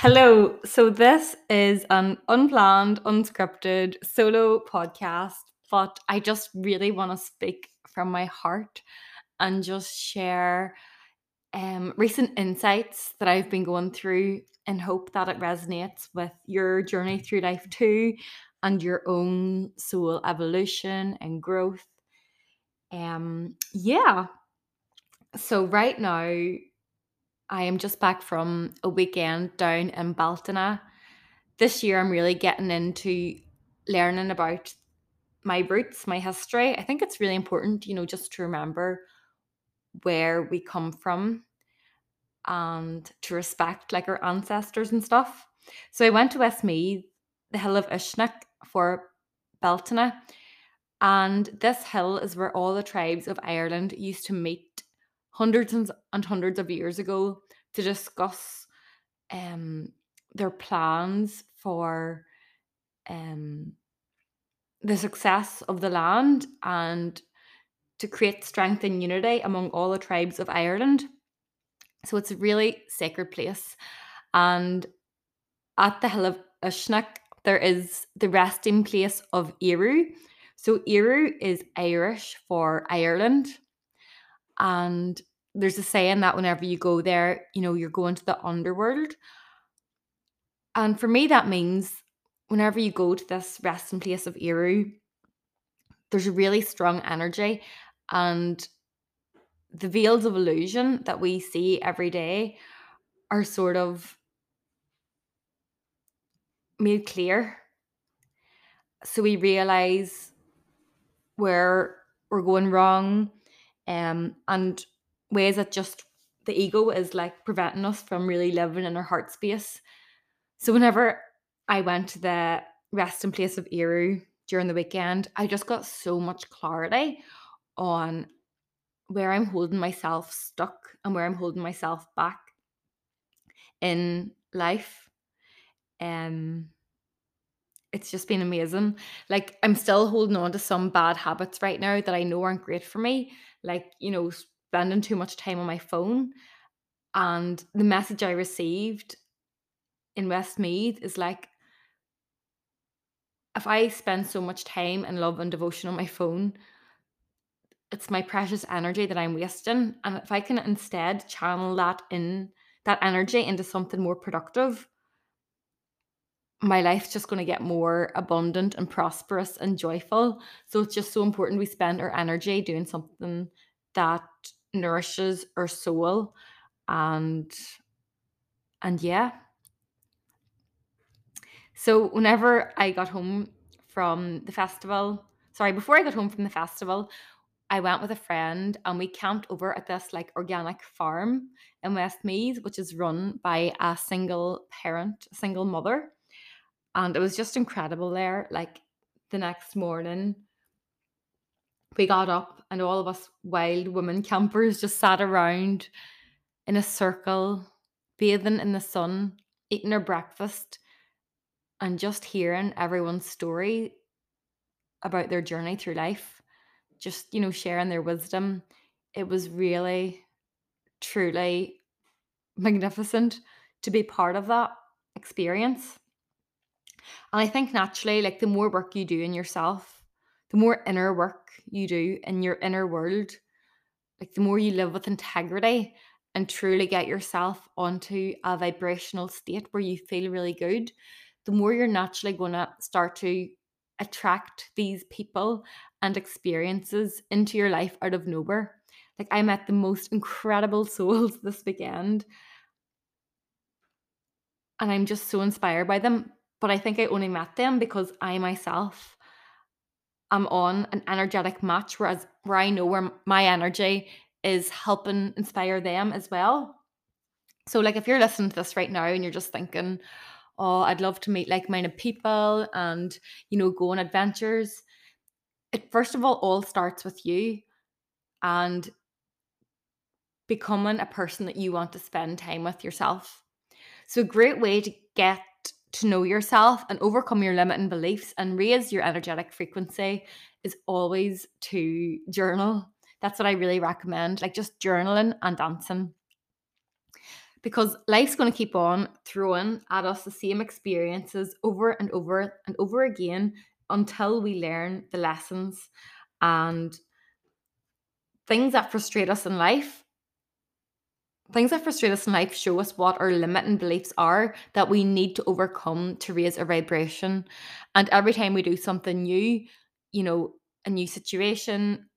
Hello. So, this is an unplanned, unscripted solo podcast, but I just really want to speak from my heart and just share um, recent insights that I've been going through and hope that it resonates with your journey through life too and your own soul evolution and growth. Um, yeah. So, right now, I am just back from a weekend down in Bealtaine. This year, I'm really getting into learning about my roots, my history. I think it's really important, you know, just to remember where we come from and to respect like our ancestors and stuff. So I went to Westmeath, the hill of Uisneach for Bealtaine. And this hill is where all the tribes of Ireland used to meet hundreds and hundreds of years ago to discuss um, their plans for um, the success of the land and to create strength and unity among all the tribes of Ireland. So it's a really sacred place. And at the hill of Uisneach, there is the resting place of Ériu. So Ériu is Irish for Ireland. And there's a saying that whenever you go there, you know, you're going to the underworld. And for me, that means whenever you go to this resting place of Ériu, there's a really strong energy and the veils of illusion that we see every day are sort of made clear. So we realize where we're going wrong um, and ways that just the ego is like preventing us from really living in our heart space. So whenever I went to the resting place of Ériu during the weekend, I just got so much clarity on where I'm holding myself stuck and where I'm holding myself back in life. Um it's just been amazing. Like I'm still holding on to some bad habits right now that I know aren't great for me. Like, you know, spending too much time on my phone. And the message I received in Westmeath is like, if I spend so much time and love and devotion on my phone, it's my precious energy that I'm wasting. And if I can instead channel that in that energy into something more productive, my life's just going to get more abundant and prosperous and joyful. So it's just so important we spend our energy doing something that nourishes our soul and and yeah. So whenever i got home from the festival sorry before i got home from the festival i went with a friend and we camped over at this like organic farm in westmeath which is run by a single parent single mother. And it was just incredible there like the next morning we got up and all of us wild women campers just sat around in a circle, bathing in the sun, eating our breakfast, and just hearing everyone's story about their journey through life, just, you know, sharing their wisdom. It was really, truly magnificent to be part of that experience. And I think naturally, like the more work you do in yourself, the more inner work you do in your inner world, like the more you live with integrity and truly get yourself onto a vibrational state where you feel really good, the more you're naturally going to start to attract these people and experiences into your life out of nowhere. Like I met the most incredible souls this weekend. And I'm just so inspired by them. But I think I only met them because I myself I'm on an energetic match, whereas where I know where my energy is helping inspire them as well. So, like, if you're listening to this right now and you're just thinking, oh, I'd love to meet like minded people and, you know, go on adventures, it first of all all starts with you and becoming a person that you want to spend time with yourself. So, a great way to get to know yourself and overcome your limiting beliefs and raise your energetic frequency is always to journal. That's what I really recommend, like just journaling and dancing. because life's going to keep on throwing at us the same experiences over and over and over again until we learn the lessons and things that frustrate us in life things that frustrate us in life show us what our limiting beliefs are that we need to overcome to raise our vibration. And every time we do something new you know a new situation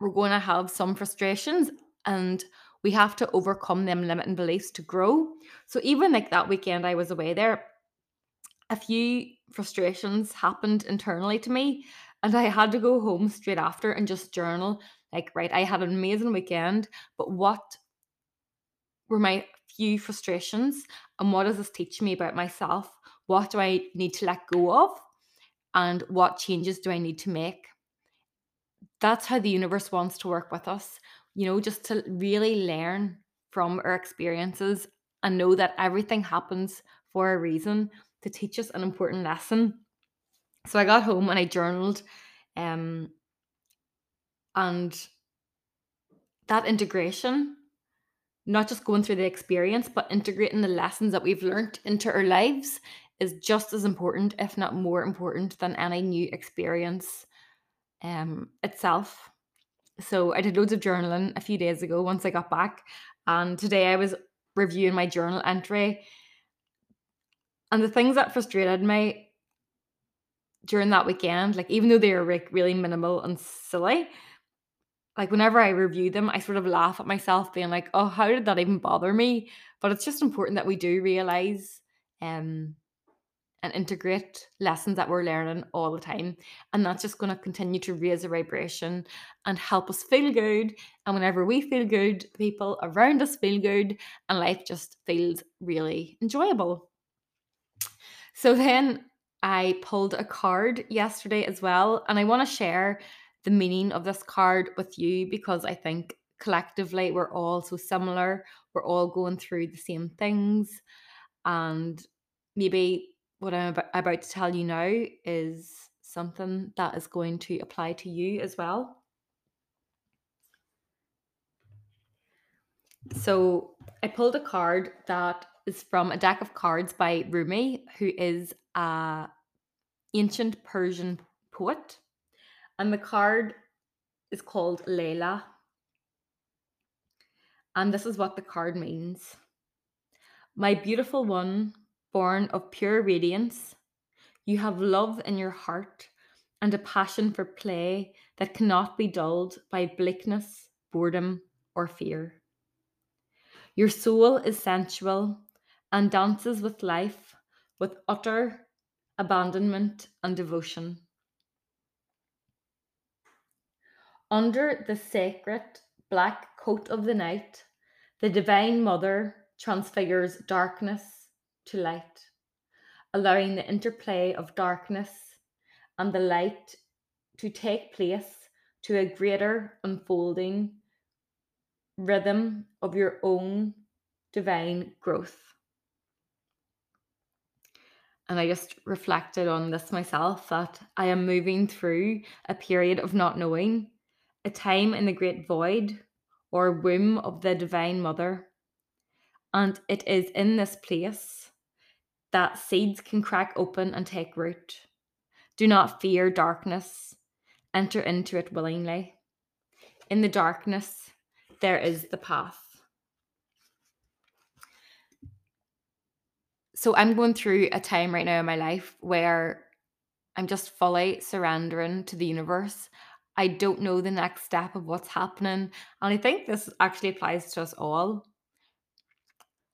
we're going to have some frustrations and we have to overcome them limiting beliefs to grow. So even like that weekend i was away there a few frustrations happened internally to me and I had to go home straight after and just journal. Like right I had an amazing weekend but what were my few frustrations and what does this teach me about myself? What do I need to let go of? And what changes do I need to make? That's how the universe wants to work with us you know just to really learn from our experiences and know that everything happens for a reason to teach us an important lesson. So I got home and I journaled um and that integration not just going through the experience but integrating the lessons that we've learned into our lives is just as important if not more important than any new experience um itself. So i did loads of journaling a few days ago once i got back and today i was reviewing my journal entry. And the things that frustrated me during that weekend, like even though they were like really minimal and silly, like whenever I review them, I sort of laugh at myself being like, oh, how did that even bother me? But it's just important that we do realize um and integrate lessons that we're learning all the time. And that's just going to continue to raise the vibration and help us feel good. And whenever we feel good, people around us feel good, and life just feels really enjoyable. So then I pulled a card yesterday as well, and I want to share the meaning of this card with you because I think collectively we're all so similar. We're all going through the same things. And maybe what I'm about to tell you now is something that is going to apply to you as well. So I pulled a card that is from a deck of cards by Rumi, who is a ancient Persian poet. And the card is called Layla. And this is what the card means. My beautiful one, born of pure radiance, you have love in your heart and a passion for play that cannot be dulled by bleakness, boredom, or fear. Your soul is sensual and dances with life with utter abandonment and devotion. Under the sacred black coat of the night, the Divine Mother transfigures darkness to light, allowing the interplay of darkness and the light to take place to a greater unfolding rhythm of your own divine growth. And I just reflected on this myself that I am moving through a period of not knowing, a time in the great void or womb of the Divine Mother. And it is in this place that seeds can crack open and take root. Do not fear darkness, enter into it willingly. In the darkness, there is the path. So I'm going through a time right now in my life where I'm just fully surrendering to the universe. I don't know the next step of what's happening. And I think this actually applies to us all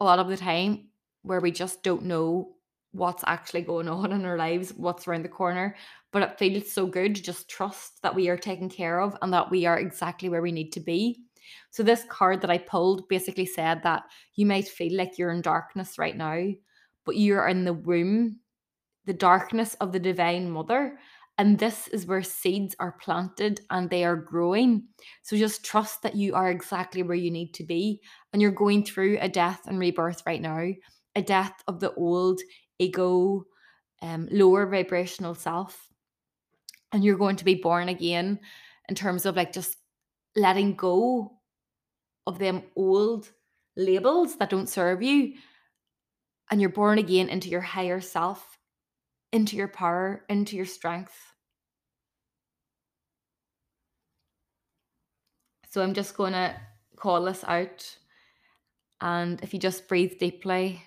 a lot of the time where we just don't know what's actually going on in our lives, what's around the corner. But it feels so good to just trust that we are taken care of and that we are exactly where we need to be. So, this card that I pulled basically said that you might feel like you're in darkness right now, but you're in the womb, the darkness of the Divine Mother. And this is where seeds are planted and they are growing. So just trust that you are exactly where you need to be. And you're going through a death and rebirth right now, a death of the old ego, um, lower vibrational self. And you're going to be born again in terms of like just letting go of them old labels that don't serve you and you're born again into your higher self, into your power, into your strength. So I'm just going to call this out. And if you just breathe deeply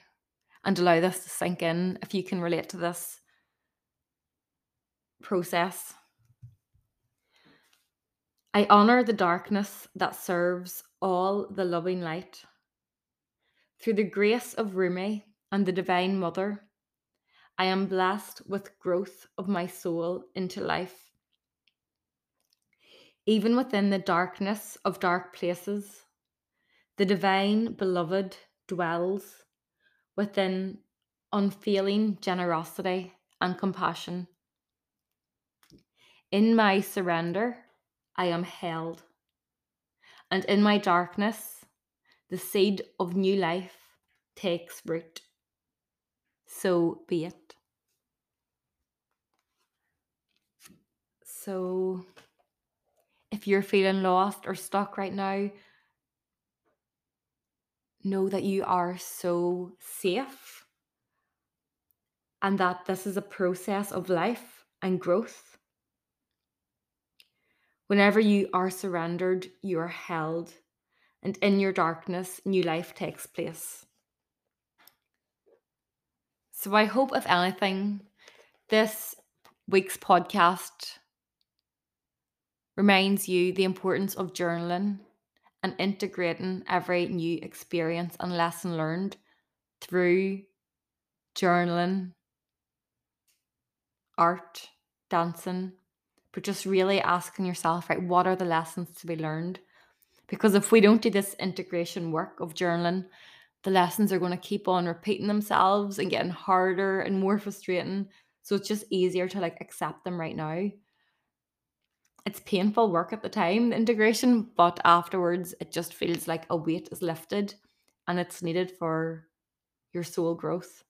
and allow this to sink in, if you can relate to this process. I honour the darkness that serves all the loving light. Through the grace of Rumi and the Divine Mother, I am blessed with growth of my soul into life. Even within the darkness of dark places, the Divine Beloved dwells within unfailing generosity and compassion. In my surrender, I am held. And in my darkness, the seed of new life takes root. So be it. So, if you're feeling lost or stuck right now, know that you are so safe and that this is a process of life and growth. Whenever you are surrendered, you are held, and in your darkness, new life takes place. So, I hope, if anything, this week's podcast reminds you the importance of journaling and integrating every new experience and lesson learned through journaling, art, dancing, but just really asking yourself, right, what are the lessons to be learned? Because if we don't do this integration work of journaling, the lessons are going to keep on repeating themselves and getting harder and more frustrating. So it's just easier to like accept them right now. It's painful work at the time, the integration, but afterwards it just feels like a weight is lifted and it's needed for your soul growth.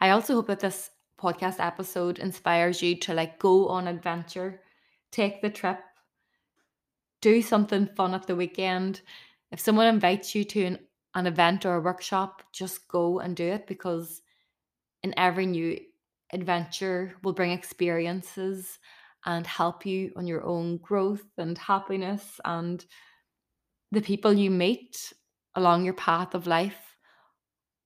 I also hope that this podcast episode inspires you to like go on adventure, take the trip, do something fun at the weekend. If someone invites you to an, an event or a workshop, just go and do it because in every new adventure will bring experiences and help you on your own growth and happiness and the people you meet along your path of life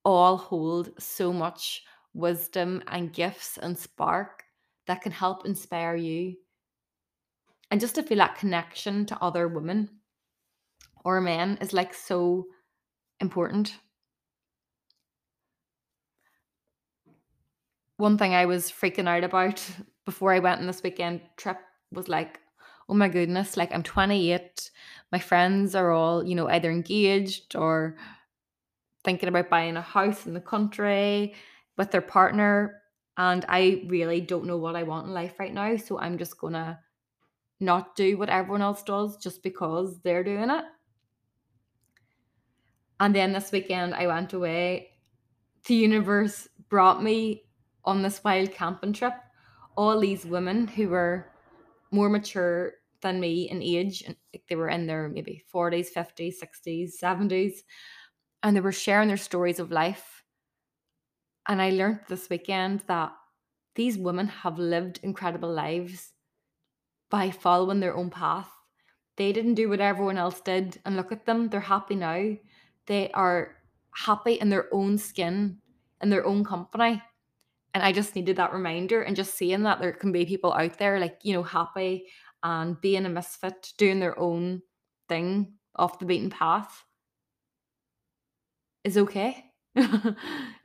all hold so much wisdom and gifts and spark that can help inspire you. And just to feel that connection to other women or men is like so important. One thing I was freaking out about before I went on this weekend trip was like, oh my goodness, like I'm 28. My friends are all, you know, either engaged or thinking about buying a house in the country with their partner and I really don't know what I want in life right now. So I'm just going to not do what everyone else does just because they're doing it. And then this weekend, I went away. The universe brought me on this wild camping trip. All these women who were more mature than me in age, and they were in their maybe 40s, 50s, 60s, 70s, and they were sharing their stories of life and I learned this weekend that these women have lived incredible lives by following their own path. They didn't do what everyone else did. And look at them, they're happy now. They are happy in their own skin, in their own company. And I just needed that reminder and just seeing that there can be people out there, like, you know, happy and being a misfit, doing their own thing off the beaten path is okay.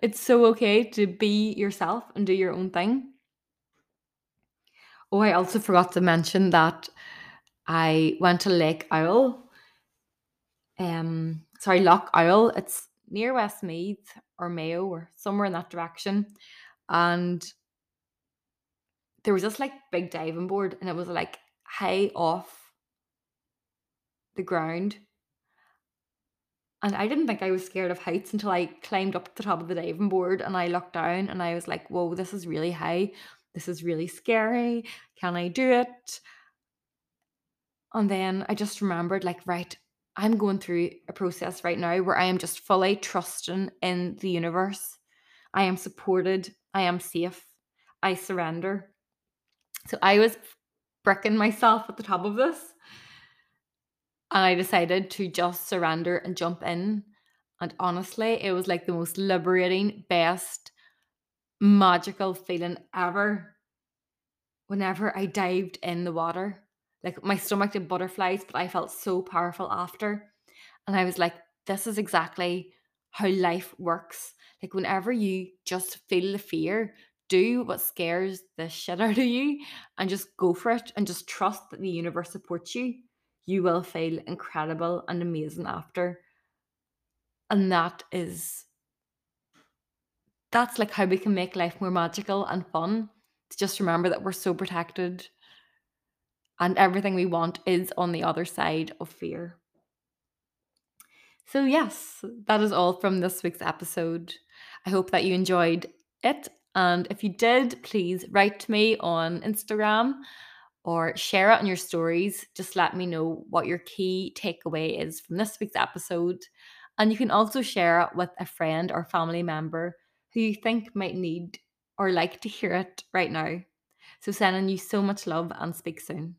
it's so okay to be yourself and do your own thing. Oh, I also forgot to mention that I went to Lake Owel. Um, sorry, Lough Owel. It's near Westmeath or Mayo or somewhere in that direction. And there was this like big diving board and it was like high off the ground and I didn't think I was scared of heights until I climbed up the top of the diving board and I looked down and I was like, whoa, this is really high. This is really scary. Can I do it? And then I just remembered, like, right, I'm going through a process right now where I am just fully trusting in the universe. I am supported. I am safe. I surrender. So I was bricking myself at the top of this. And I decided to just surrender and jump in. And honestly, it was like the most liberating, best, magical feeling ever whenever I dived in the water. Like my stomach did butterflies, but I felt so powerful after. And I was like, this is exactly how life works. Like, whenever you just feel the fear, do what scares the shit out of you and just go for it and just trust that the universe supports you. You will feel incredible and amazing after. And that is, that's like how we can make life more magical and fun. To just remember that we're so protected and everything we want is on the other side of fear. So, yes, that is all from this week's episode. I hope that you enjoyed it. And if you did, please write to me on Instagram or share it on your stories. Just let me know what your key takeaway is from this week's episode. And you can also share it with a friend or family member who you think might need or like to hear it right now. So, sending you so much love and speak soon.